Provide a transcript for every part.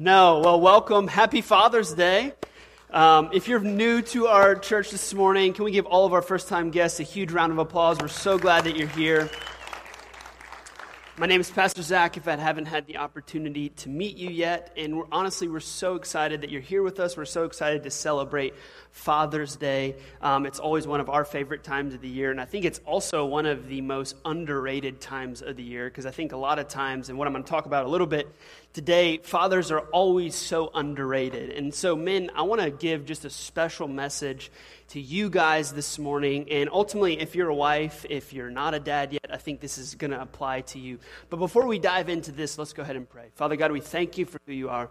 No. Well, welcome. Happy Father's Day. Um, if you're new to our church this morning, can we give all of our first time guests a huge round of applause? We're so glad that you're here. My name is Pastor Zach, if I haven't had the opportunity to meet you yet. And we're, honestly, we're so excited that you're here with us. We're so excited to celebrate Father's Day. Um, it's always one of our favorite times of the year. And I think it's also one of the most underrated times of the year because I think a lot of times, and what I'm going to talk about a little bit today, fathers are always so underrated. And so, men, I want to give just a special message to you guys this morning. And ultimately, if you're a wife, if you're not a dad yet, I think this is going to apply to you. But before we dive into this, let's go ahead and pray. Father God, we thank you for who you are.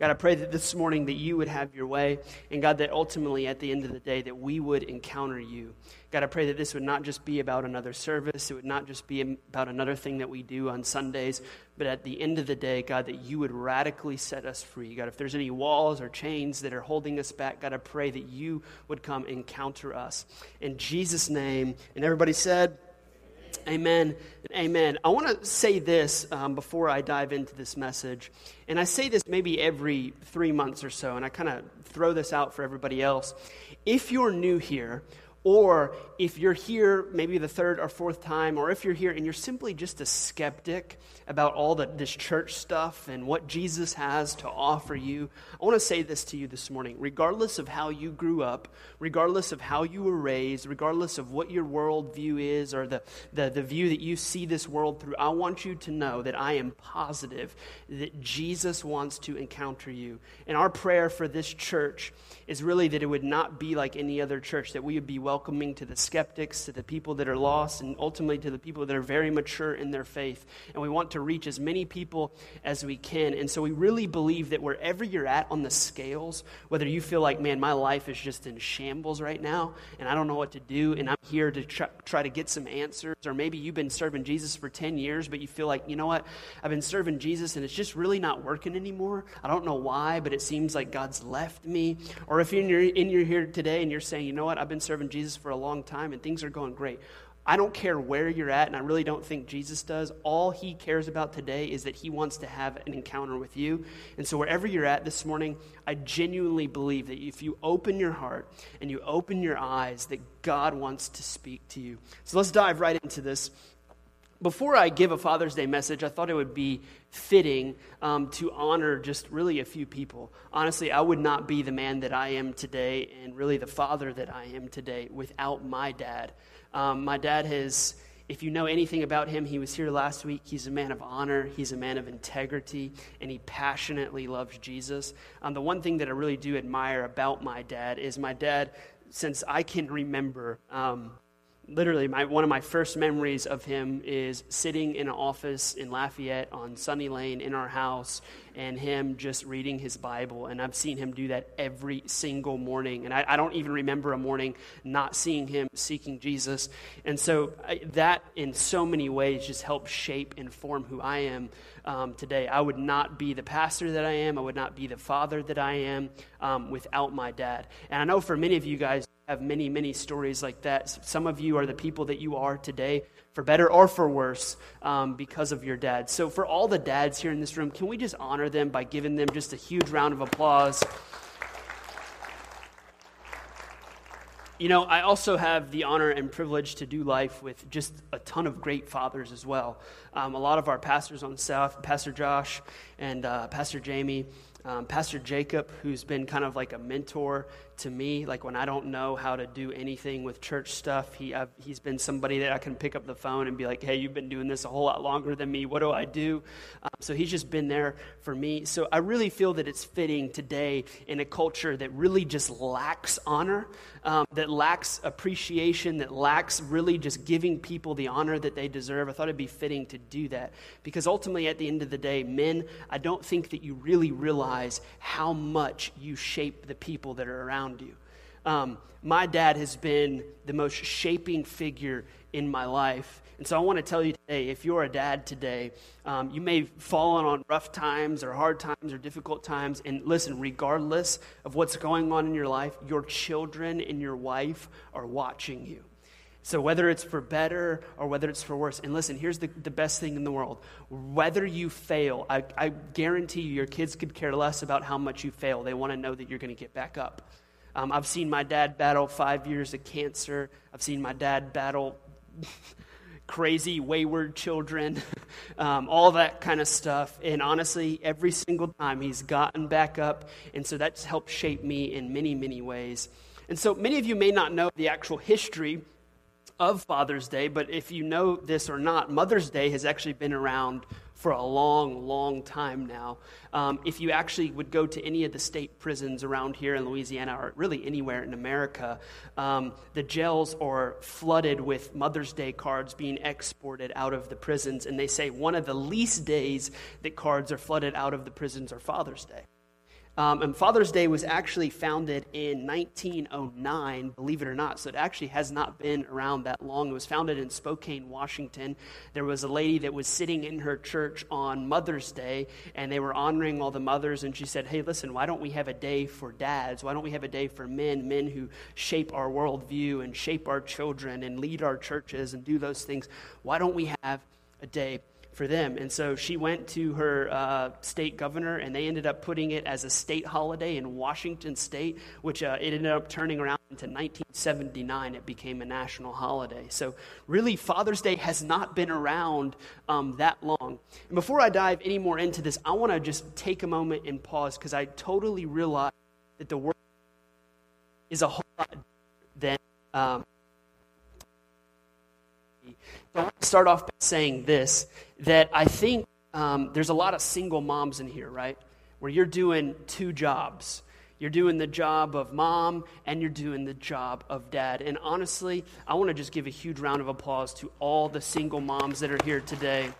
God, I pray that this morning that you would have your way, and God, that ultimately at the end of the day that we would encounter you. God, I pray that this would not just be about another service, it would not just be about another thing that we do on Sundays, but at the end of the day, God, that you would radically set us free. God, if there's any walls or chains that are holding us back, God, I pray that you would come encounter us. In Jesus' name, and everybody said, Amen amen. I want to say this um, before I dive into this message. And I say this maybe every three months or so, and I kind of throw this out for everybody else. If you're new here, or if you're here maybe the third or fourth time, or if you're here and you're simply just a skeptic about all the, this church stuff and what Jesus has to offer you, I want to say this to you this morning. Regardless of how you grew up, regardless of how you were raised, regardless of what your worldview is or the, the, the view that you see this world through, I want you to know that I am positive that Jesus wants to encounter you. And our prayer for this church is really that it would not be like any other church, that we would be welcoming to the skeptics, to the people that are lost, and ultimately to the people that are very mature in their faith. And we want to reach as many people as we can. And so we really believe that wherever you're at on the scales, whether you feel like, man, my life is just in shambles right now, and I don't know what to do, and I'm here to try, to get some answers, or maybe you've been serving Jesus for 10 years, but you feel like, you know what, I've been serving Jesus and it's just really not working anymore. I don't know why, but it seems like God's left me. Or if you're in, your, in here today and you're saying, you know what, I've been serving Jesus for a long time and things are going great. I don't care where you're at, and I really don't think Jesus does. All he cares about today is that he wants to have an encounter with you. And so, wherever you're at this morning, I genuinely believe that if you open your heart and you open your eyes, that God wants to speak to you. So, let's dive right into this. Before I give a Father's Day message, I thought it would be fitting um, to honor just really a few people. Honestly, I would not be the man that I am today and really the father that I am today without my dad. Um, my dad has, if you know anything about him, he was here last week. He's a man of honor, he's a man of integrity, and he passionately loves Jesus. Um, the one thing that I really do admire about my dad is my dad, since I can remember, um, literally my, one of my first memories of him is sitting in an office in lafayette on sunny lane in our house and him just reading his bible. And i've seen him do that every single morning. And i, I don't even remember a morning not seeing him seeking jesus. And so I, that in so many ways just helps shape and form who i am um, today. I would not be the pastor that i am. I would not be the father that i am um, without my dad. And i know for many of you guys have many, many stories like that. Some of you are the people that you are today, for better or for worse, um, because of your dad. So, for all the dads here in this room, can we just honor them by giving them just a huge round of applause? You know, I also have the honor and privilege to do life with just a ton of great fathers as well. Um, a lot of our pastors on staff, Pastor Josh and uh, Pastor Jamie, um, Pastor Jacob, who's been kind of like a mentor to me. Like when I don't know how to do anything with church stuff, he, I've, he's been somebody that I can pick up the phone and be like, hey, you've been doing this a whole lot longer than me. What do I do? Um, so he's just been there for me. So I really feel that it's fitting today in a culture that really just lacks honor, um, that lacks appreciation, that lacks really just giving people the honor that they deserve. I thought it'd be fitting to do that because ultimately, at the end of the day, men, I don't think that you really realize how much you shape the people that are around you. Um, my dad has been the most shaping figure in my life. And so I want to tell you today if you're a dad today, um, you may have fallen on rough times or hard times or difficult times. And listen, regardless of what's going on in your life, your children and your wife are watching you. So, whether it's for better or whether it's for worse, and listen, here's the, the best thing in the world. Whether you fail, I, I guarantee you, your kids could care less about how much you fail. They want to know that you're going to get back up. Um, I've seen my dad battle five years of cancer. I've seen my dad battle crazy, wayward children, um, all that kind of stuff. And honestly, every single time he's gotten back up. And so that's helped shape me in many, many ways. And so many of you may not know the actual history of Father's Day, but if you know this or not, Mother's Day has actually been around for a long, long time now. Um, if you actually would go to any of the state prisons around here in Louisiana, or really anywhere in America, um, the jails are flooded with Mother's Day cards being exported out of the prisons. And they say one of the least days that cards are flooded out of the prisons are Father's Day. Um, and Father's Day was actually founded in 1909, believe it or not. So it actually has not been around that long. It was founded in Spokane, Washington. There was a lady that was sitting in her church on Mother's Day, and they were honoring all the mothers. And she said, Hey, listen, why don't we have a day for dads? Why don't we have a day for men, men who shape our worldview and shape our children and lead our churches and do those things? Why don't we have a day for them. And so she went to her uh, state governor, and they ended up putting it as a state holiday in Washington state, which uh, it ended up turning around into 1979. It became a national holiday. So, really, Father's Day has not been around um, that long. And before I dive any more into this, I want to just take a moment and pause because I totally realize that the world is a whole lot different than. Um, I want to start off by saying this that I think um, there's a lot of single moms in here, right? Where you're doing two jobs. You're doing the job of mom and you're doing the job of dad. And honestly, I want to just give a huge round of applause to all the single moms that are here today.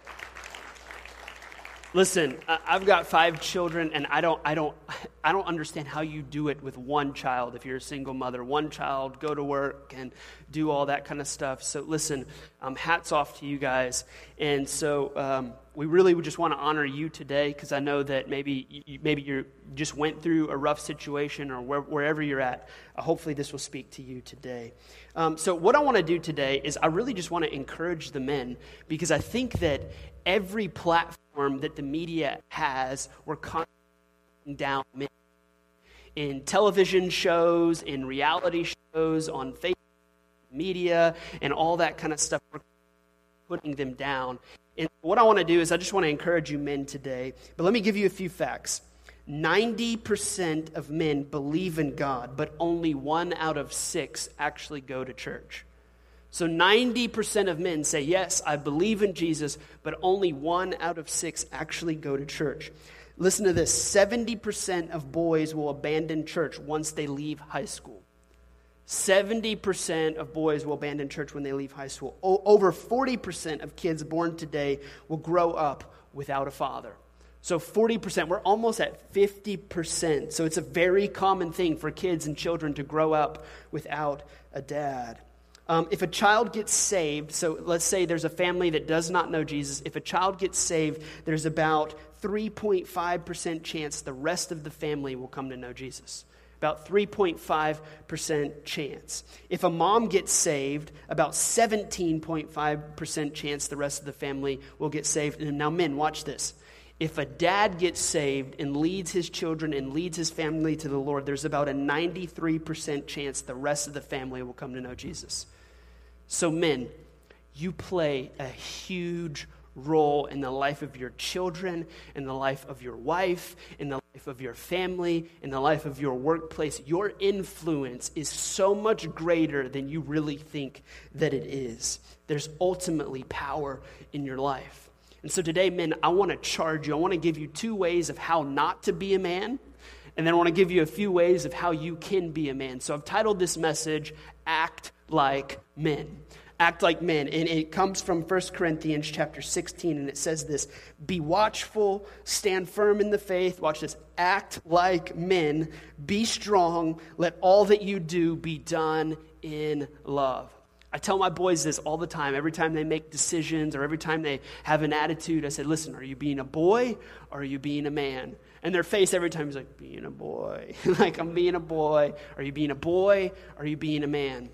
Listen, I've got five children, and I don't, I don't, I don't understand how you do it with one child. If you're a single mother, one child, go to work and do all that kind of stuff. So, listen, um, hats off to you guys. And so, um, we really just want to honor you today because I know that maybe you, maybe you just went through a rough situation or where, wherever you're at. Uh, hopefully, this will speak to you today. Um, so, what I want to do today is I really just want to encourage the men because I think that every platform that the media has, we're constantly down men. In television shows, in reality shows, on Facebook media, and all that kind of stuff, we're putting them down. And what I want to do is I just want to encourage you men today. But let me give you a few facts. 90% of men believe in God, but only one out of six actually go to church. So 90% of men say, Yes, I believe in Jesus, but only one out of six actually go to church. Listen to this 70% of boys will abandon church once they leave high school. 70% of boys will abandon church when they leave high school. O- over 40% of kids born today will grow up without a father. So 40%, we're almost at 50%. So it's a very common thing for kids and children to grow up without a dad. Um, if a child gets saved, so let's say there's a family that does not know Jesus, if a child gets saved, there's about 3.5% chance the rest of the family will come to know Jesus. About 3.5% chance. If a mom gets saved, about 17.5% chance the rest of the family will get saved. And now, men, watch this. If a dad gets saved and leads his children and leads his family to the Lord, there's about a 93% chance the rest of the family will come to know Jesus. So, men, you play a huge role in the life of your children, in the life of your wife, in the life of your family, in the life of your workplace. Your influence is so much greater than you really think that it is. There's ultimately power in your life. And so today, men, I want to charge you. I want to give you two ways of how not to be a man. And then I want to give you a few ways of how you can be a man. So I've titled this message, Act like men. Act like men. And it comes from 1 Corinthians chapter 16, and it says this Be watchful, stand firm in the faith. Watch this. Act like men, be strong, let all that you do be done in love. I tell my boys this all the time. Every time they make decisions or every time they have an attitude, I said, Listen, are you being a boy or are you being a man? And their face every time is like, Being a boy. like, I'm being a boy. Are you being a boy are you being a man?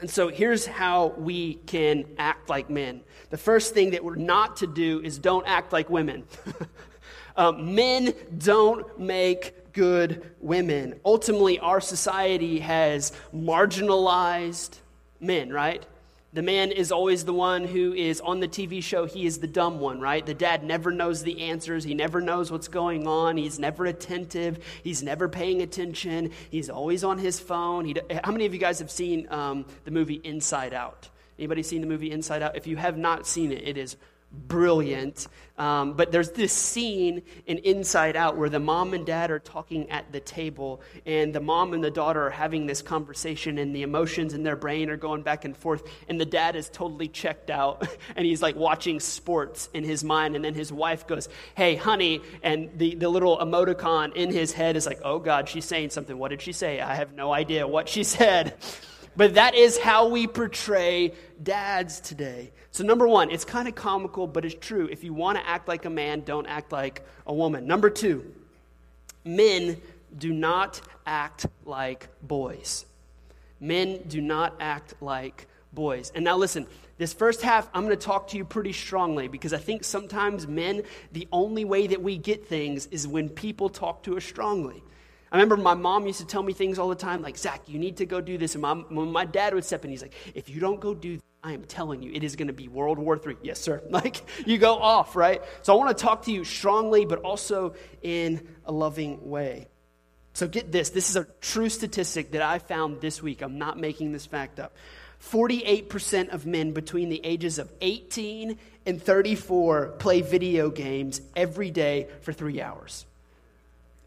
And so here's how we can act like men. The first thing that we're not to do is don't act like women. um, men don't make good women. Ultimately, our society has marginalized men, right? The man is always the one who is on the TV show. He is the dumb one, right? The dad never knows the answers. He never knows what's going on. He's never attentive. He's never paying attention. He's always on his phone. He, how many of you guys have seen um, the movie Inside Out? Anybody seen the movie Inside Out? If you have not seen it, it is brilliant. Um, but there's this scene in Inside Out where the mom and dad are talking at the table, and the mom and the daughter are having this conversation, and the emotions in their brain are going back and forth. And the dad is totally checked out, and he's like watching sports in his mind. And then his wife goes, Hey, honey. And the, the little emoticon in his head is like, Oh, God, she's saying something. What did she say? I have no idea what she said. But that is how we portray dads today. So, number one, it's kind of comical, but it's true. If you want to act like a man, don't act like a woman. Number two, men do not act like boys. Men do not act like boys. And now, listen, this first half, I'm going to talk to you pretty strongly because I think sometimes men, the only way that we get things is when people talk to us strongly. I remember my mom used to tell me things all the time, like, Zach, you need to go do this. And my, when my dad would step in, he's like, if you don't go do this, I am telling you, it is going to be World War III. Yes, sir. Like, you go off, right? So I want to talk to you strongly, but also in a loving way. So get this this is a true statistic that I found this week. I'm not making this fact up. 48% of men between the ages of 18 and 34 play video games every day for three hours.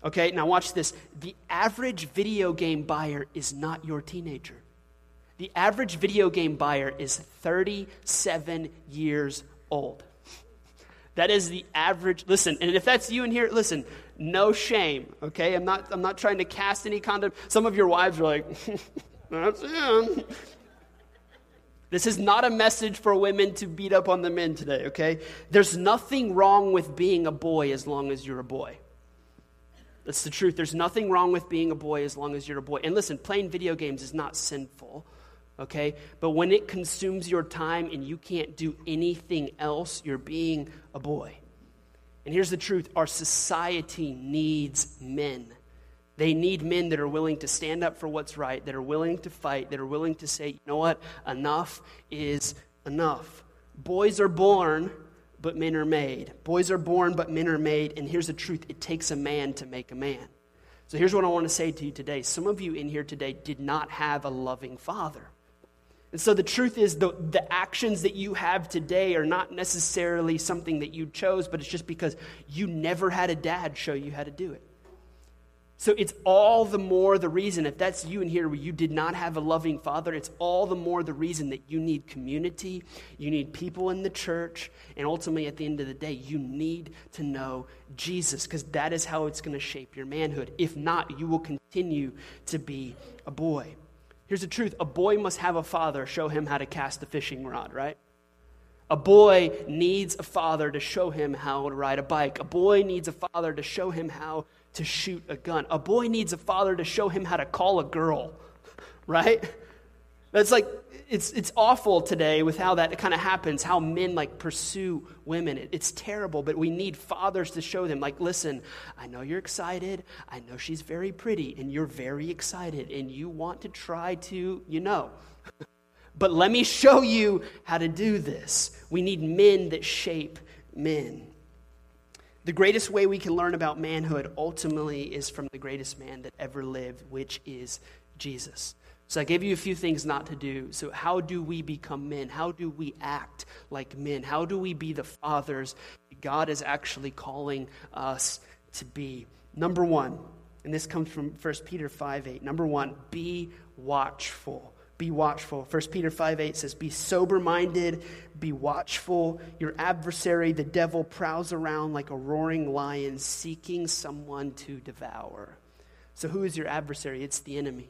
Okay, now watch this. The average video game buyer is not your teenager. The average video game buyer is 37 years old. That is the average. Listen, and if that's you in here, listen, no shame, okay? I'm not, I'm not trying to cast any condom. Some of your wives are like, that's him. This is not a message for women to beat up on the men today, okay? There's nothing wrong with being a boy as long as you're a boy. That's the truth. There's nothing wrong with being a boy as long as you're a boy. And listen, playing video games is not sinful, okay? But when it consumes your time and you can't do anything else, you're being a boy. And here's the truth our society needs men. They need men that are willing to stand up for what's right, that are willing to fight, that are willing to say, you know what, enough is enough. Boys are born but men are made. Boys are born, but men are made. And here's the truth it takes a man to make a man. So here's what I want to say to you today. Some of you in here today did not have a loving father. And so the truth is, the, the actions that you have today are not necessarily something that you chose, but it's just because you never had a dad show you how to do it. So it's all the more the reason, if that's you in here where you did not have a loving father, it's all the more the reason that you need community, you need people in the church, and ultimately at the end of the day, you need to know Jesus because that is how it's going to shape your manhood. If not, you will continue to be a boy. Here's the truth a boy must have a father show him how to cast a fishing rod, right? A boy needs a father to show him how to ride a bike. A boy needs a father to show him how to shoot a gun. A boy needs a father to show him how to call a girl, right? That's like, it's, it's awful today with how that kind of happens, how men like pursue women. It, it's terrible, but we need fathers to show them, like, listen, I know you're excited. I know she's very pretty, and you're very excited, and you want to try to, you know. but let me show you how to do this. We need men that shape men. The greatest way we can learn about manhood ultimately is from the greatest man that ever lived, which is Jesus. So I gave you a few things not to do. So, how do we become men? How do we act like men? How do we be the fathers God is actually calling us to be? Number one, and this comes from 1 Peter 5 8. Number one, be watchful be watchful. 1 Peter 5 8 says, Be sober minded, be watchful. Your adversary, the devil, prowls around like a roaring lion seeking someone to devour. So, who is your adversary? It's the enemy.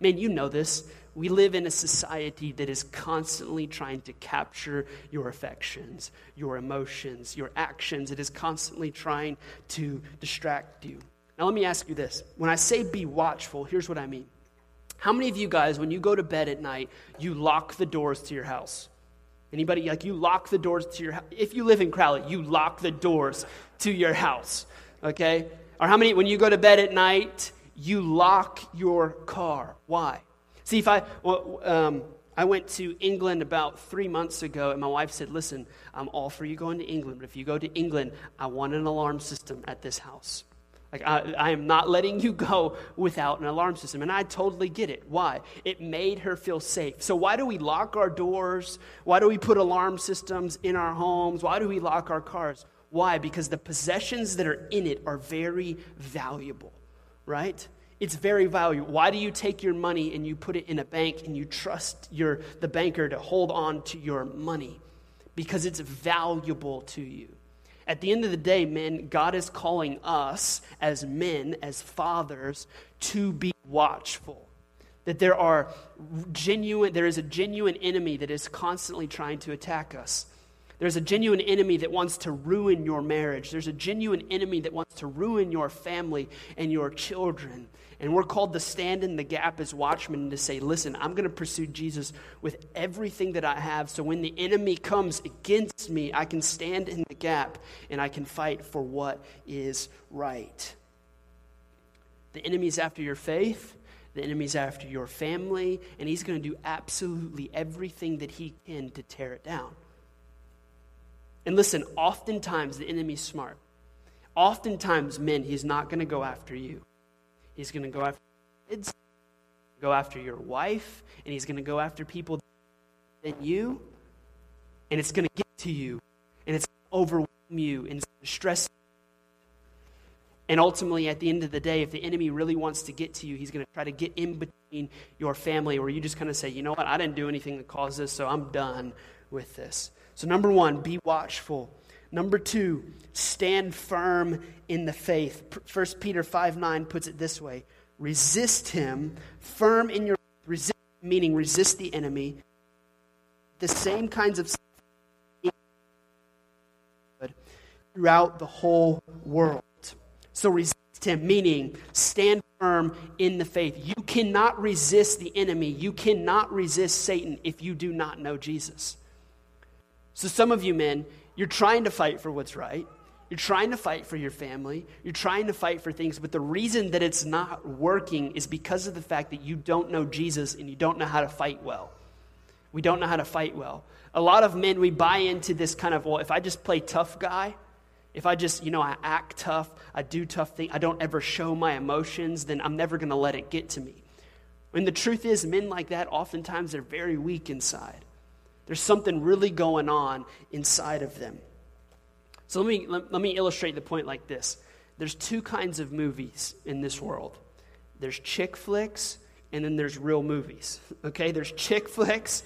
Man, you know this. We live in a society that is constantly trying to capture your affections, your emotions, your actions. It is constantly trying to distract you. Now, let me ask you this. When I say be watchful, here's what I mean How many of you guys, when you go to bed at night, you lock the doors to your house? Anybody, like you lock the doors to your house? If you live in Crowley, you lock the doors to your house, okay? Or how many, when you go to bed at night, you lock your car? Why? See, if I, well, um, I went to England about three months ago, and my wife said, Listen, I'm all for you going to England, but if you go to England, I want an alarm system at this house. Like, I, I, am not letting you go without an alarm system. And I totally get it. Why? It made her feel safe. So, why do we lock our doors? Why do we put alarm systems in our homes? Why do we lock our cars? Why? Because the possessions that are in it are very valuable, right? It's very valuable. Why do you take your money and you put it in a bank and you trust your, the banker to hold on to your money? Because it's valuable to you. At the end of the day, men, God is calling us as men, as fathers, to be watchful. That there are genuine, there is a genuine enemy that is constantly trying to attack us. There's a genuine enemy that wants to ruin your marriage. There's a genuine enemy that wants to ruin your family and your children. And we're called to stand in the gap as watchmen to say, listen, I'm going to pursue Jesus with everything that I have. So when the enemy comes against me, I can stand in the gap and I can fight for what is right. The enemy's after your faith. The enemy's after your family, and he's going to do absolutely everything that he can to tear it down. And listen, oftentimes the enemy's smart. Oftentimes, men, he's not going to go after you. He's going to go after kids, go after your wife, and he's going to go after people than you. And it's going to get to you, and it's to overwhelm you, and stress you. and ultimately, at the end of the day, if the enemy really wants to get to you, he's going to try to get in between your family, where you just kind of say, you know what, I didn't do anything to cause this, so I'm done with this. So, number one, be watchful. Number two, stand firm in the faith. 1 Peter 5 9 puts it this way resist him, firm in your resist, meaning resist the enemy. The same kinds of throughout the whole world. So resist him, meaning stand firm in the faith. You cannot resist the enemy. You cannot resist Satan if you do not know Jesus. So, some of you men, you're trying to fight for what's right. You're trying to fight for your family. You're trying to fight for things, but the reason that it's not working is because of the fact that you don't know Jesus and you don't know how to fight well. We don't know how to fight well. A lot of men, we buy into this kind of, well, if I just play tough guy, if I just, you know, I act tough, I do tough things, I don't ever show my emotions, then I'm never going to let it get to me. And the truth is, men like that, oftentimes they're very weak inside. There's something really going on inside of them. So let me, let, let me illustrate the point like this there's two kinds of movies in this world there's chick flicks, and then there's real movies. Okay? There's chick flicks,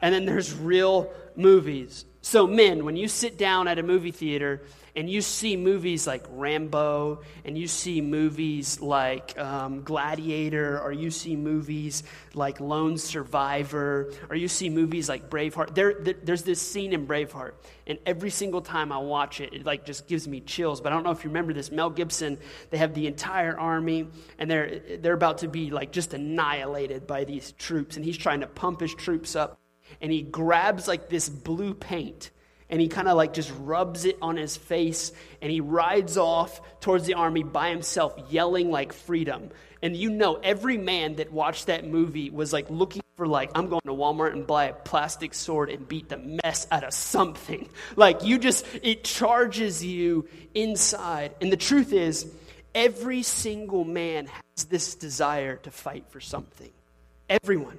and then there's real movies. So, men, when you sit down at a movie theater and you see movies like Rambo, and you see movies like um, Gladiator, or you see movies like Lone Survivor, or you see movies like Braveheart. There, there, there's this scene in Braveheart, and every single time I watch it, it like just gives me chills. But I don't know if you remember this. Mel Gibson, they have the entire army, and they're they're about to be like just annihilated by these troops, and he's trying to pump his troops up, and he grabs like this blue paint and he kind of like just rubs it on his face and he rides off towards the army by himself yelling like freedom. And you know every man that watched that movie was like looking for like i'm going to walmart and buy a plastic sword and beat the mess out of something. Like you just it charges you inside. And the truth is every single man has this desire to fight for something. Everyone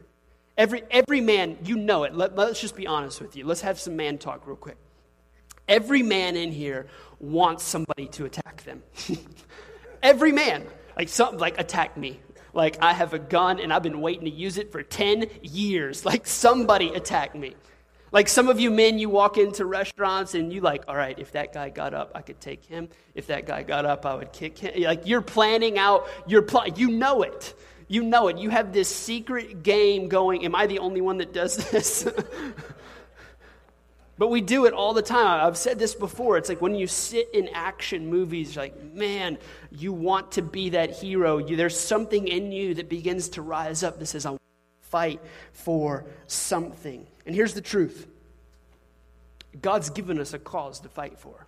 Every, every man, you know it. Let, let's just be honest with you. Let's have some man talk real quick. Every man in here wants somebody to attack them. every man. Like, something like, attack me. Like, I have a gun and I've been waiting to use it for 10 years. Like, somebody attack me. Like some of you men, you walk into restaurants and you like, all right, if that guy got up, I could take him. If that guy got up, I would kick him. Like you're planning out your plot. You know it. You know it. You have this secret game going. Am I the only one that does this? But we do it all the time. I've said this before. It's like when you sit in action movies, like, man, you want to be that hero. You, there's something in you that begins to rise up that says, I fight for something. And here's the truth God's given us a cause to fight for.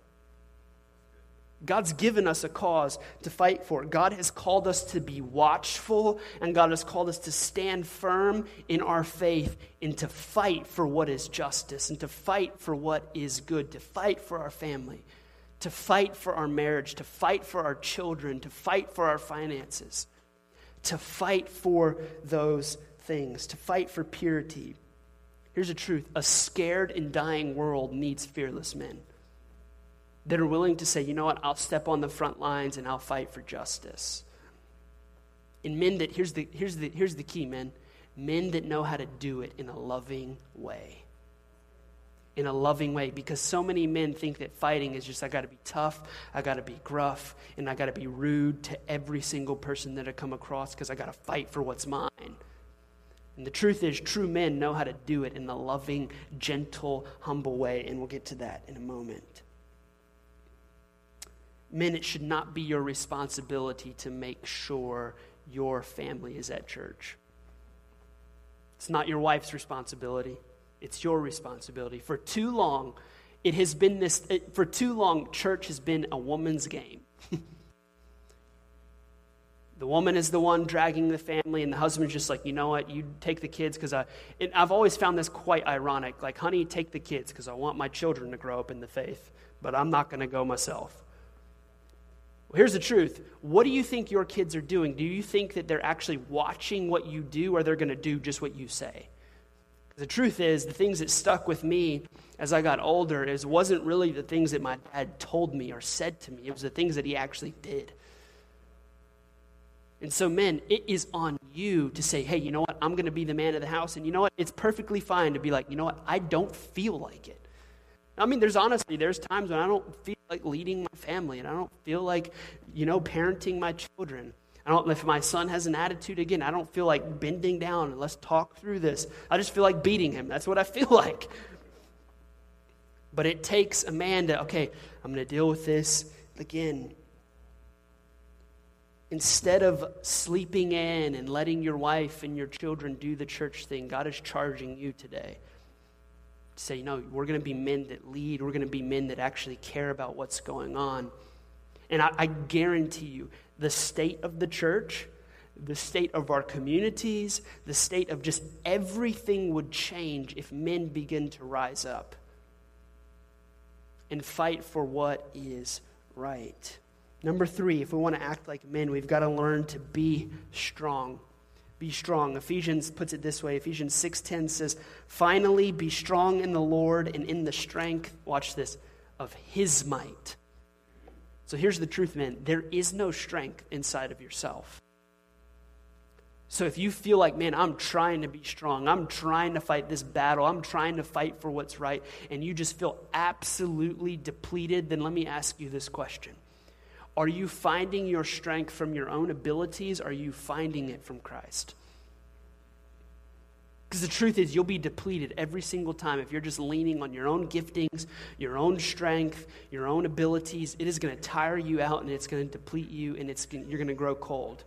God's given us a cause to fight for. God has called us to be watchful, and God has called us to stand firm in our faith and to fight for what is justice, and to fight for what is good, to fight for our family, to fight for our marriage, to fight for our children, to fight for our finances, to fight for those things, to fight for purity. Here's the truth a scared and dying world needs fearless men that are willing to say, you know what, I'll step on the front lines and I'll fight for justice. And men that, here's the, here's the, here's the key, men. Men that know how to do it in a loving way. In a loving way. Because so many men think that fighting is just, I got to be tough, I got to be gruff, and I got to be rude to every single person that I come across because I got to fight for what's mine. And the truth is, true men know how to do it in a loving, gentle, humble way, and we'll get to that in a moment. Men, it should not be your responsibility to make sure your family is at church. It's not your wife's responsibility, it's your responsibility. For too long, it has been this, it, for too long, church has been a woman's game. the woman is the one dragging the family, and the husband's just like, you know what, you take the kids because I. And I've always found this quite ironic. Like, honey, take the kids because I want my children to grow up in the faith, but I'm not going to go myself. Here's the truth. What do you think your kids are doing? Do you think that they're actually watching what you do or they're going to do just what you say? The truth is, the things that stuck with me as I got older is wasn't really the things that my dad told me or said to me. It was the things that he actually did. And so, men, it is on you to say, hey, you know what? I'm going to be the man of the house. And you know what? It's perfectly fine to be like, you know what? I don't feel like it. I mean, there's honestly, there's times when I don't feel like leading my family and I don't feel like, you know, parenting my children. I don't, if my son has an attitude again, I don't feel like bending down and let's talk through this. I just feel like beating him. That's what I feel like. But it takes a man to, okay, I'm going to deal with this again. Instead of sleeping in and letting your wife and your children do the church thing, God is charging you today say, know, we're going to be men that lead. We're going to be men that actually care about what's going on. And I, I guarantee you, the state of the church, the state of our communities, the state of just everything would change if men begin to rise up and fight for what is right. Number three, if we want to act like men, we've got to learn to be strong be strong. Ephesians puts it this way. Ephesians 6:10 says, "Finally be strong in the Lord and in the strength, watch this, of his might." So here's the truth, man. There is no strength inside of yourself. So if you feel like, man, I'm trying to be strong, I'm trying to fight this battle, I'm trying to fight for what's right, and you just feel absolutely depleted, then let me ask you this question are you finding your strength from your own abilities? Are you finding it from Christ? Because the truth is, you'll be depleted every single time if you're just leaning on your own giftings, your own strength, your own abilities. It is going to tire you out and it's going to deplete you and it's, you're going to grow cold.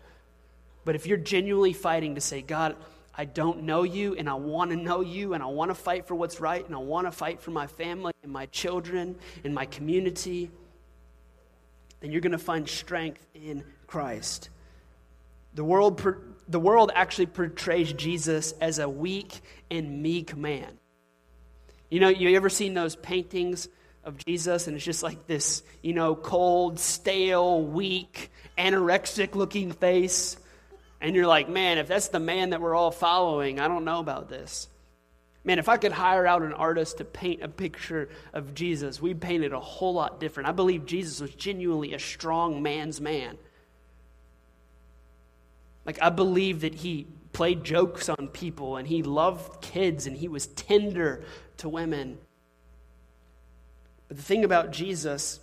But if you're genuinely fighting to say, God, I don't know you and I want to know you and I want to fight for what's right and I want to fight for my family and my children and my community, then you're going to find strength in Christ. The world, the world actually portrays Jesus as a weak and meek man. You know, you ever seen those paintings of Jesus and it's just like this, you know, cold, stale, weak, anorexic looking face? And you're like, man, if that's the man that we're all following, I don't know about this. Man, if I could hire out an artist to paint a picture of Jesus, we'd paint it a whole lot different. I believe Jesus was genuinely a strong man's man. Like, I believe that he played jokes on people and he loved kids and he was tender to women. But the thing about Jesus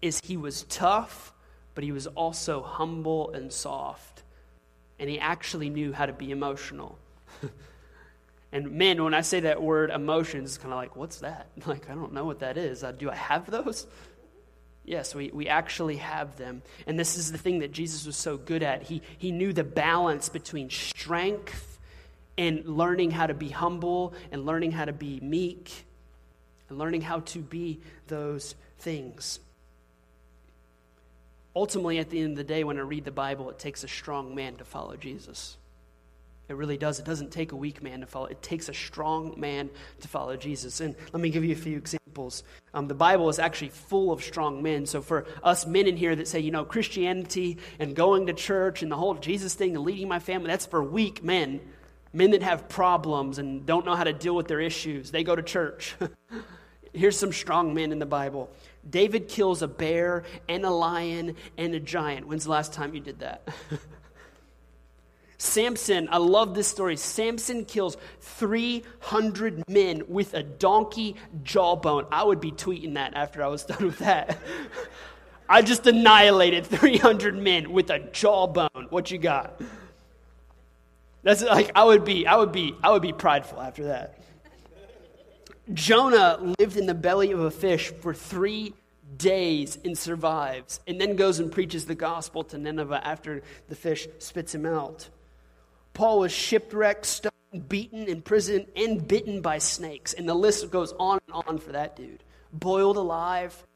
is he was tough, but he was also humble and soft. And he actually knew how to be emotional. And men, when I say that word emotions, it's kind of like, what's that? Like, I don't know what that is. Uh, do I have those? Yes, we, we actually have them. And this is the thing that Jesus was so good at. He, he knew the balance between strength and learning how to be humble and learning how to be meek and learning how to be those things. Ultimately, at the end of the day, when I read the Bible, it takes a strong man to follow Jesus. It really does. It doesn't take a weak man to follow. It takes a strong man to follow Jesus. And let me give you a few examples. Um, the Bible is actually full of strong men. So for us men in here that say, you know, Christianity and going to church and the whole Jesus thing and leading my family, that's for weak men. Men that have problems and don't know how to deal with their issues. They go to church. Here's some strong men in the Bible. David kills a bear and a lion and a giant. When's the last time you did that? Samson, I love this story. Samson kills 300 men with a donkey jawbone. I would be tweeting that after I was done with that. I just annihilated 300 men with a jawbone. What you got? That's like I would be I would be I would be prideful after that. Jonah lived in the belly of a fish for three days and survives, and then goes and preaches the gospel to Nineveh after the fish spits him out. Paul was shipwrecked, stoned, beaten, imprisoned, and bitten by snakes. And the list goes on and on for that dude. Boiled alive,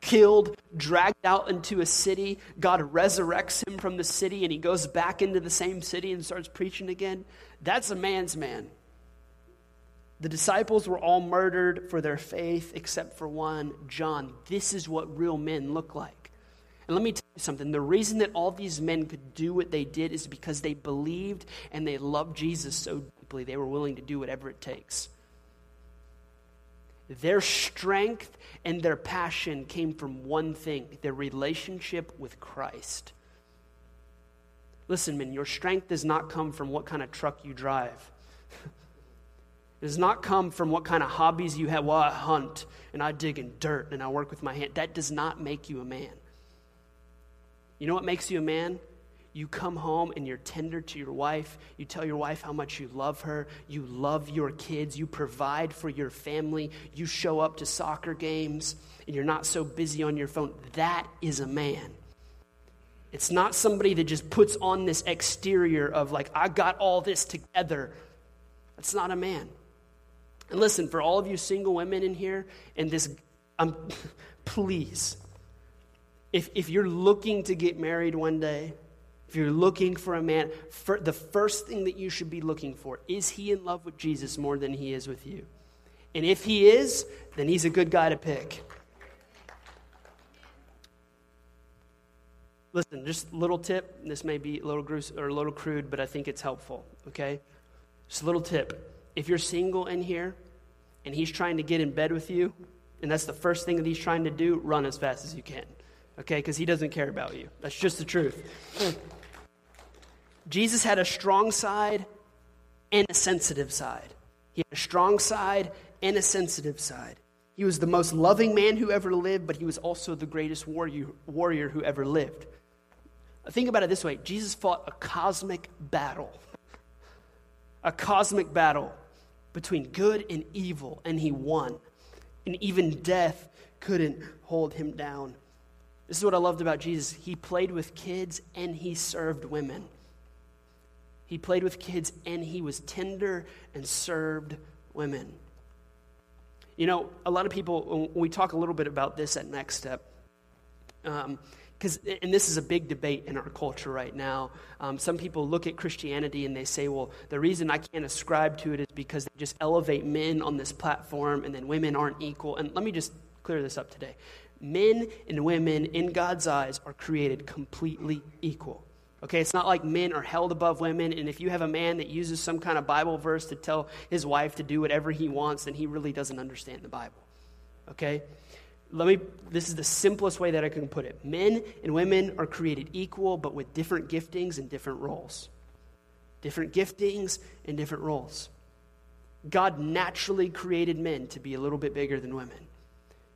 killed, dragged out into a city. God resurrects him from the city, and he goes back into the same city and starts preaching again. That's a man's man. The disciples were all murdered for their faith except for one, John. This is what real men look like. Let me tell you something the reason that all these men could do what they did is because they believed and they loved Jesus so deeply, they were willing to do whatever it takes. Their strength and their passion came from one thing their relationship with Christ. Listen, men, your strength does not come from what kind of truck you drive. It does not come from what kind of hobbies you have. Well, I hunt and I dig in dirt and I work with my hand. That does not make you a man. You know what makes you a man? You come home and you're tender to your wife. You tell your wife how much you love her. You love your kids. You provide for your family. You show up to soccer games and you're not so busy on your phone. That is a man. It's not somebody that just puts on this exterior of, like, I got all this together. That's not a man. And listen, for all of you single women in here, and this, um, please, if, if you're looking to get married one day, if you're looking for a man, for, the first thing that you should be looking for is he in love with Jesus more than he is with you? And if he is, then he's a good guy to pick. Listen, just a little tip. This may be a little gruesome or a little crude, but I think it's helpful. Okay, just a little tip if you're single in here and he's trying to get in bed with you, and that's the first thing that he's trying to do, run as fast as you can. Okay? Because he doesn't care about you. That's just the truth. Jesus had a strong side and a sensitive side. He had a strong side and a sensitive side. He was the most loving man who ever lived, but he was also the greatest warrior, warrior who ever lived. Think about it this way Jesus fought a cosmic battle. A cosmic battle between good and evil, and he won. And even death couldn't hold him down. This is what I loved about Jesus. He played with kids and he served women. He played with kids and he was tender and served women. You know, a lot of people, we talk a little bit about this at Next Step, um, because and this is a big debate in our culture right now um, some people look at christianity and they say well the reason i can't ascribe to it is because they just elevate men on this platform and then women aren't equal and let me just clear this up today men and women in god's eyes are created completely equal. Okay it's not like men are held above women and if you have a man that uses some kind of bible verse to tell his wife to do whatever he wants then he really doesn't understand the bible. Okay? Let me this is the simplest way that i can put it. Men and women are created equal but with different giftings and different roles. Different giftings and different roles. God naturally created men to be a little bit bigger than women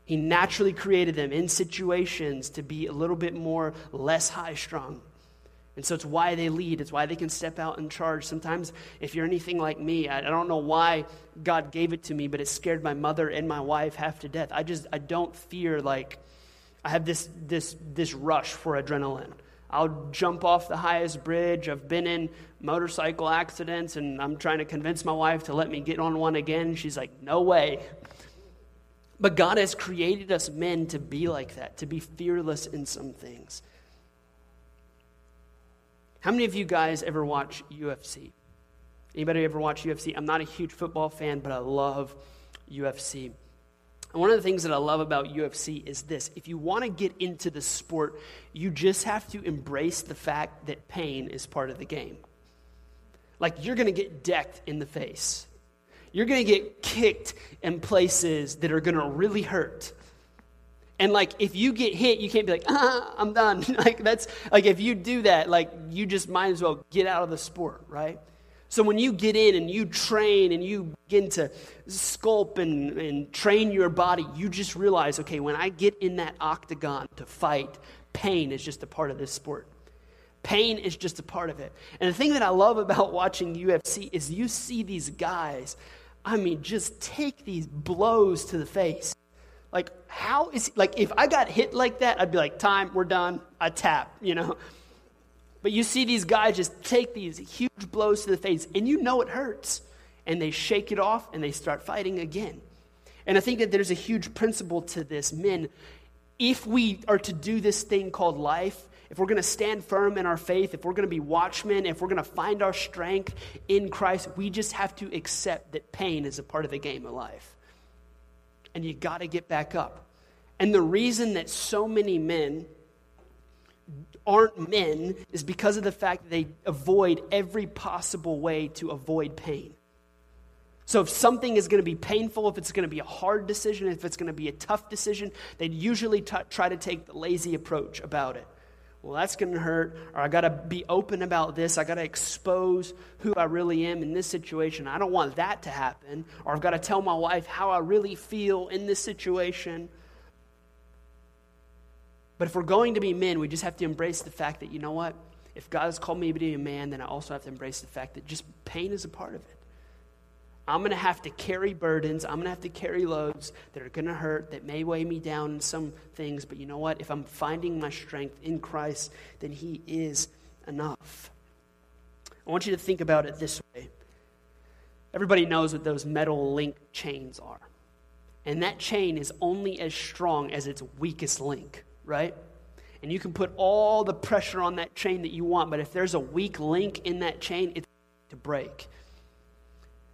he naturally created them in situations to be a little bit more less high strung And so it's why they lead. It's why they can step out and charge. Sometimes, if you're anything like me, I, I, don't know why God gave it to me, but it scared my mother and my wife half to death. I just, I don't fear like, I have this, this, this rush for adrenaline. I'll jump off the highest bridge. I've been in motorcycle accidents, and I'm trying to convince my wife to let me get on one again. She's like, no way. But God has created us men to be like that, to be fearless in some things. How many of you guys ever watch UFC? Anybody ever watch UFC? I'm not a huge football fan, but I love UFC. And one of the things that I love about UFC is this if you want to get into the sport, you just have to embrace the fact that pain is part of the game. Like you're going to get decked in the face, you're going to get kicked in places that are going to really hurt. And like if you get hit, you can't be like, ah, I'm done. like that's like if you do that, like you just might as well get out of the sport, right? So when you get in and you train and you begin to sculpt and, and train your body, you just realize, okay, when I get in that octagon to fight, pain is just a part of this sport. Pain is just a part of it. And the thing that I love about watching UFC is you see these guys, I mean, just take these blows to the face. Like, how is, like, if I got hit like that, I'd be like, time, we're done, I tap, you know? But you see these guys just take these huge blows to the face, and you know it hurts. And they shake it off and they start fighting again. And I think that there's a huge principle to this. Men, if we are to do this thing called life, if we're going to stand firm in our faith, if we're going to be watchmen, if we're going to find our strength in Christ, we just have to accept that pain is a part of the game of life and you got to get back up. And the reason that so many men aren't men is because of the fact that they avoid every possible way to avoid pain. So, if something is going to be painful, if it's going to be a hard decision, if it's going to be a tough decision, they usually t- try to take the lazy approach about it well, that's going to hurt, or I got to be open about this. I got to expose who I really am in this situation. I don't want that to happen, or I've got to tell my wife how I really feel in this situation. But if we're going to be men, we just have to embrace the fact that, you know what? If God has called me to be a man, then I also have to embrace the fact that just pain is a part of it. I'm going to have to carry burdens. I'm going to have to carry loads that are going to hurt, that may weigh me down in some things. But you know what? If I'm finding my strength in Christ, then He is enough. I want you to think about it this way. Everybody knows what those metal link chains are. And that chain is only as strong as its weakest link, right? And you can put all the pressure on that chain that you want, but if there's a weak link in that chain, it's to break.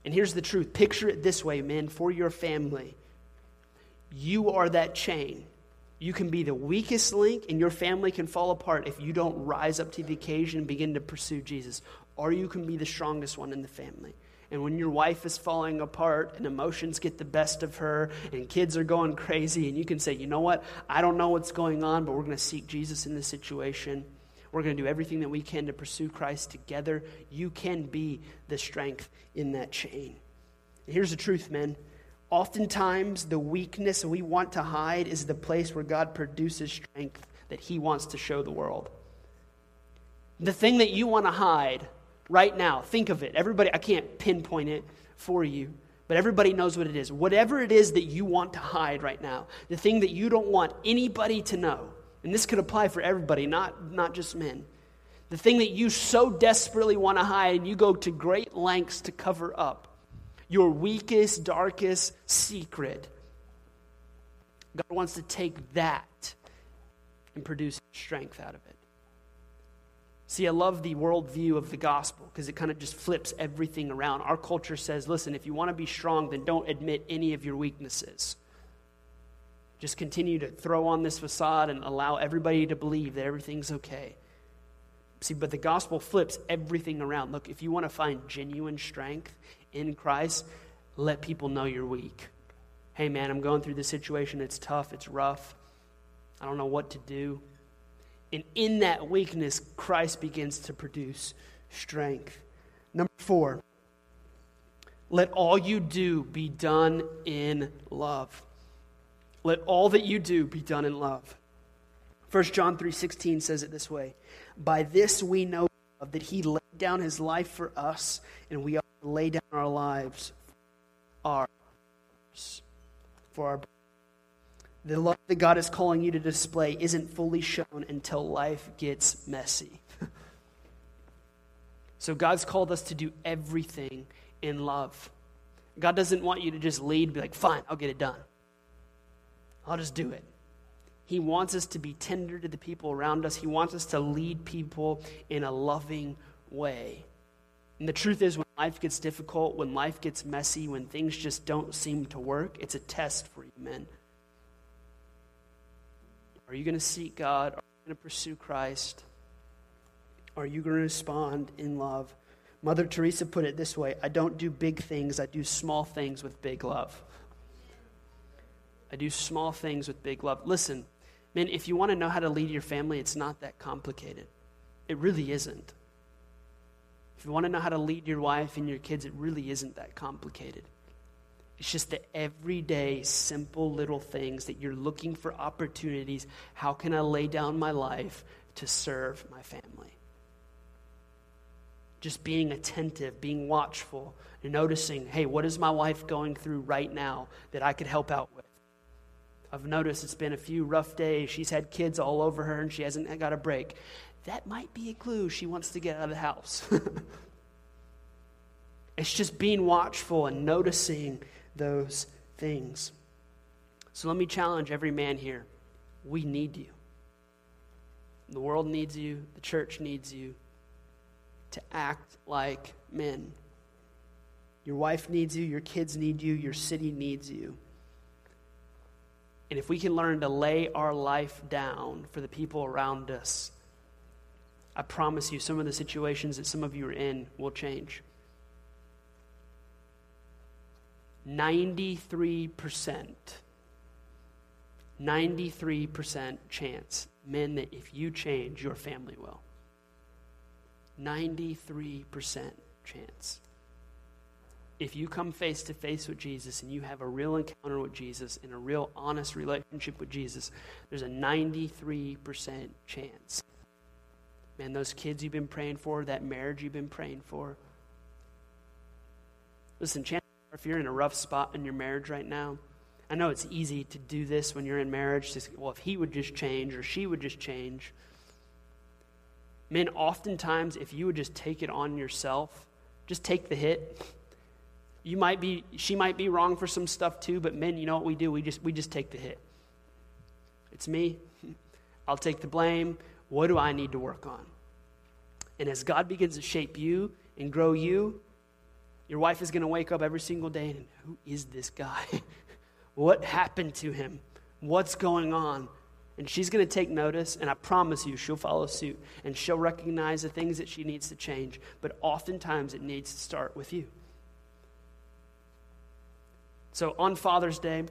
And here's the truth picture it this way, men, for your family. You are that chain. You can be the weakest link, and your family can fall apart if you don't rise up to the occasion and begin to pursue Jesus. Or you can be the strongest one in the family. And when your wife is falling apart and emotions get the best of her and kids are going crazy, and you can say, you know what? I don't know what's going on, but we're going to seek Jesus in this situation. We're going to do everything that we can to pursue Christ together. You can be the strength in that chain. And here's the truth, men. Oftentimes, the weakness we want to hide is the place where God produces strength that He wants to show the world. The thing that you want to hide right now, think of it. Everybody, I can't pinpoint it for you, but everybody knows what it is. Whatever it is that you want to hide right now, the thing that you don't want anybody to know, and this could apply for everybody, not, not just men. The thing that you so desperately want to hide, you go to great lengths to cover up your weakest, darkest secret. God wants to take that and produce strength out of it. See, I love the worldview of the gospel because it kind of just flips everything around. Our culture says, listen, if you want to be strong, then don't admit any of your weaknesses. Just continue to throw on this facade and allow everybody to believe that everything's okay. See, but the gospel flips everything around. Look, if you want to find genuine strength in Christ, let people know you're weak. Hey, man, I'm going through this situation. It's tough, it's rough. I don't know what to do. And in that weakness, Christ begins to produce strength. Number four, let all you do be done in love. Let all that you do be done in love. 1 John 3:16 says it this way, "By this we know that he laid down his life for us, and we lay down our lives for our for our the love that God is calling you to display isn't fully shown until life gets messy. so God's called us to do everything in love. God doesn't want you to just lead, be like, fine, I'll get it done. I'll just do it. He wants us to be tender to the people around us. He wants us to lead people in a loving way. And the truth is, when life gets difficult, when life gets messy, when things just don't seem to work, it's a test for you, men. Are you going to seek God? Are you going to pursue Christ? Are you going to respond in love? Mother Teresa put it this way I don't do big things, I do small things with big love. I do small things with big love. Listen, man, if you want to know how to lead your family, it's not that complicated. It really isn't. If you want to know how to lead your wife and your kids, it really isn't that complicated. It's just the everyday, simple little things that you're looking for opportunities. How can I lay down my life to serve my family? Just being attentive, being watchful, and noticing, hey, what is my wife going through right now that I could help out with? I've noticed it's been a few rough days. She's had kids all over her and she hasn't got a break. That might be a clue she wants to get out of the house. it's just being watchful and noticing those things. So let me challenge every man here. We need you. The world needs you, the church needs you to act like men. Your wife needs you, your kids need you, your city needs you. And if we can learn to lay our life down for the people around us, I promise you some of the situations that some of you are in will change. 93%, 93% chance, men, that if you change, your family will. 93% chance. If you come face to face with Jesus and you have a real encounter with Jesus and a real honest relationship with Jesus, there's a 93% chance. Man, those kids you've been praying for, that marriage you've been praying for. Listen, chance if you're in a rough spot in your marriage right now, I know it's easy to do this when you're in marriage. To, well, if he would just change or she would just change. Men, oftentimes, if you would just take it on yourself, just take the hit. You might be, she might be wrong for some stuff too, but men, you know what we do? We just, we just take the hit. It's me. I'll take the blame. What do I need to work on? And as God begins to shape you and grow you, your wife is going to wake up every single day and who is this guy? what happened to him? What's going on? And she's going to take notice, and I promise you, she'll follow suit and she'll recognize the things that she needs to change. But oftentimes, it needs to start with you. So on Father's Day,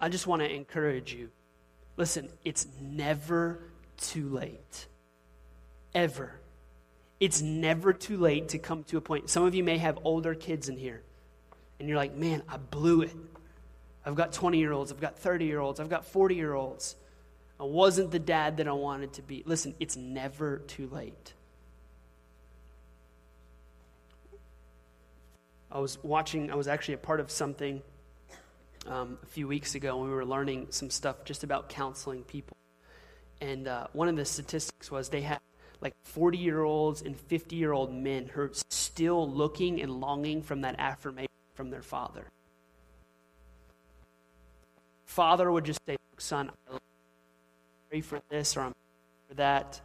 I just want to encourage you listen, it's never too late. Ever. It's never too late to come to a point. Some of you may have older kids in here, and you're like, man, I blew it. I've got 20 year olds, I've got 30 year olds, I've got 40 year olds. I wasn't the dad that I wanted to be. Listen, it's never too late. I was watching, I was actually a part of something um, a few weeks ago when we were learning some stuff just about counseling people. And uh, one of the statistics was they had like 40 year olds and 50 year old men who are still looking and longing from that affirmation from their father. Father would just say, Son, I pray for this or I'm for that.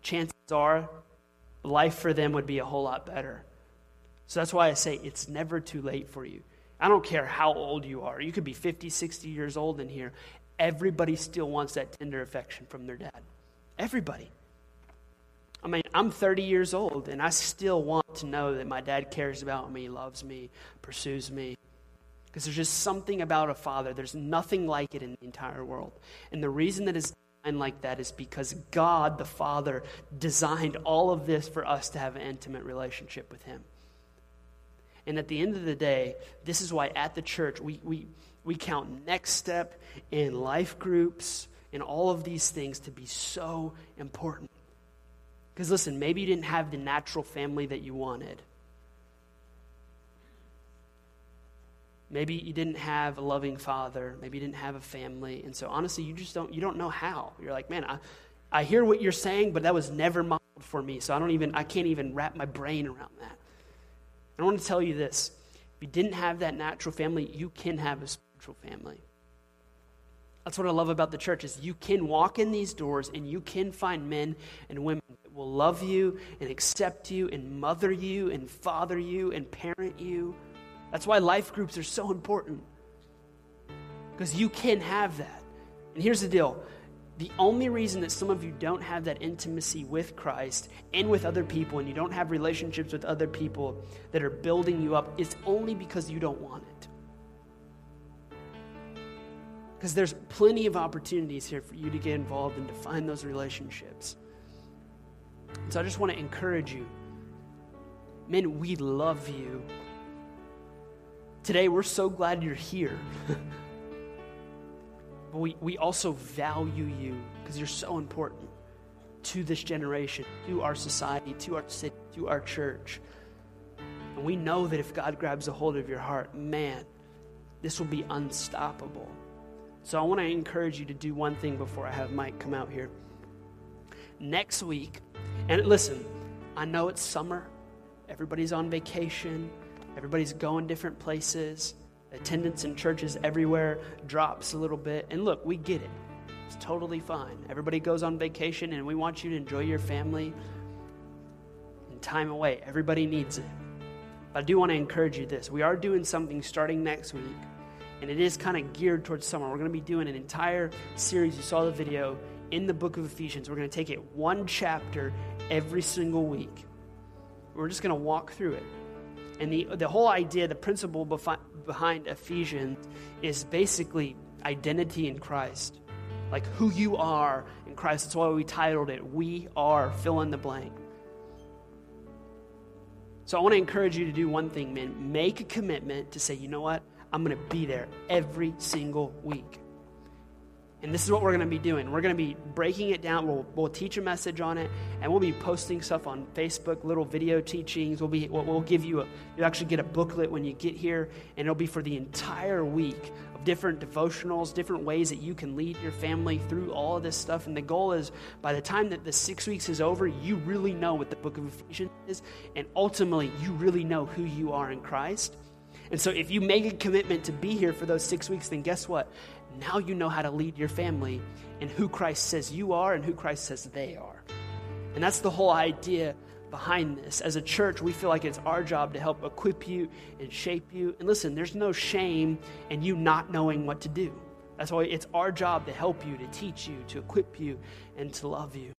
Chances are life for them would be a whole lot better. So that's why I say it's never too late for you. I don't care how old you are. You could be 50, 60 years old in here. Everybody still wants that tender affection from their dad. Everybody. I mean, I'm 30 years old, and I still want to know that my dad cares about me, loves me, pursues me. Because there's just something about a father. There's nothing like it in the entire world. And the reason that it's designed like that is because God, the Father, designed all of this for us to have an intimate relationship with Him. And at the end of the day, this is why at the church we, we, we count next step in life groups and all of these things to be so important. Because listen, maybe you didn't have the natural family that you wanted. Maybe you didn't have a loving father. Maybe you didn't have a family. And so honestly, you just don't you don't know how. You're like, man, I, I hear what you're saying, but that was never modeled for me. So I don't even I can't even wrap my brain around that. I want to tell you this. If you didn't have that natural family, you can have a spiritual family. That's what I love about the church is you can walk in these doors and you can find men and women that will love you and accept you and mother you and father you and parent you that's why life groups are so important. Because you can have that. And here's the deal the only reason that some of you don't have that intimacy with Christ and with other people, and you don't have relationships with other people that are building you up, is only because you don't want it. Because there's plenty of opportunities here for you to get involved and to find those relationships. So I just want to encourage you. Men, we love you. Today, we're so glad you're here. but we, we also value you because you're so important to this generation, to our society, to our city, to our church. And we know that if God grabs a hold of your heart, man, this will be unstoppable. So I want to encourage you to do one thing before I have Mike come out here. Next week, and listen, I know it's summer, everybody's on vacation. Everybody's going different places. Attendance in churches everywhere drops a little bit. And look, we get it. It's totally fine. Everybody goes on vacation and we want you to enjoy your family and time away. Everybody needs it. But I do want to encourage you this. We are doing something starting next week, and it is kind of geared towards summer. We're going to be doing an entire series. You saw the video in the book of Ephesians. We're going to take it one chapter every single week. We're just going to walk through it. And the, the whole idea, the principle behind Ephesians is basically identity in Christ. Like who you are in Christ. That's why we titled it, We Are Fill in the Blank. So I want to encourage you to do one thing, man. Make a commitment to say, you know what? I'm going to be there every single week. And this is what we're going to be doing. We're going to be breaking it down. We'll, we'll teach a message on it, and we'll be posting stuff on Facebook, little video teachings. We'll, be, we'll, we'll give you a, you'll actually get a booklet when you get here, and it'll be for the entire week of different devotionals, different ways that you can lead your family through all of this stuff. And the goal is by the time that the six weeks is over, you really know what the book of Ephesians is, and ultimately, you really know who you are in Christ. And so, if you make a commitment to be here for those six weeks, then guess what? Now you know how to lead your family and who Christ says you are and who Christ says they are. And that's the whole idea behind this. As a church, we feel like it's our job to help equip you and shape you. And listen, there's no shame in you not knowing what to do. That's why it's our job to help you, to teach you, to equip you, and to love you.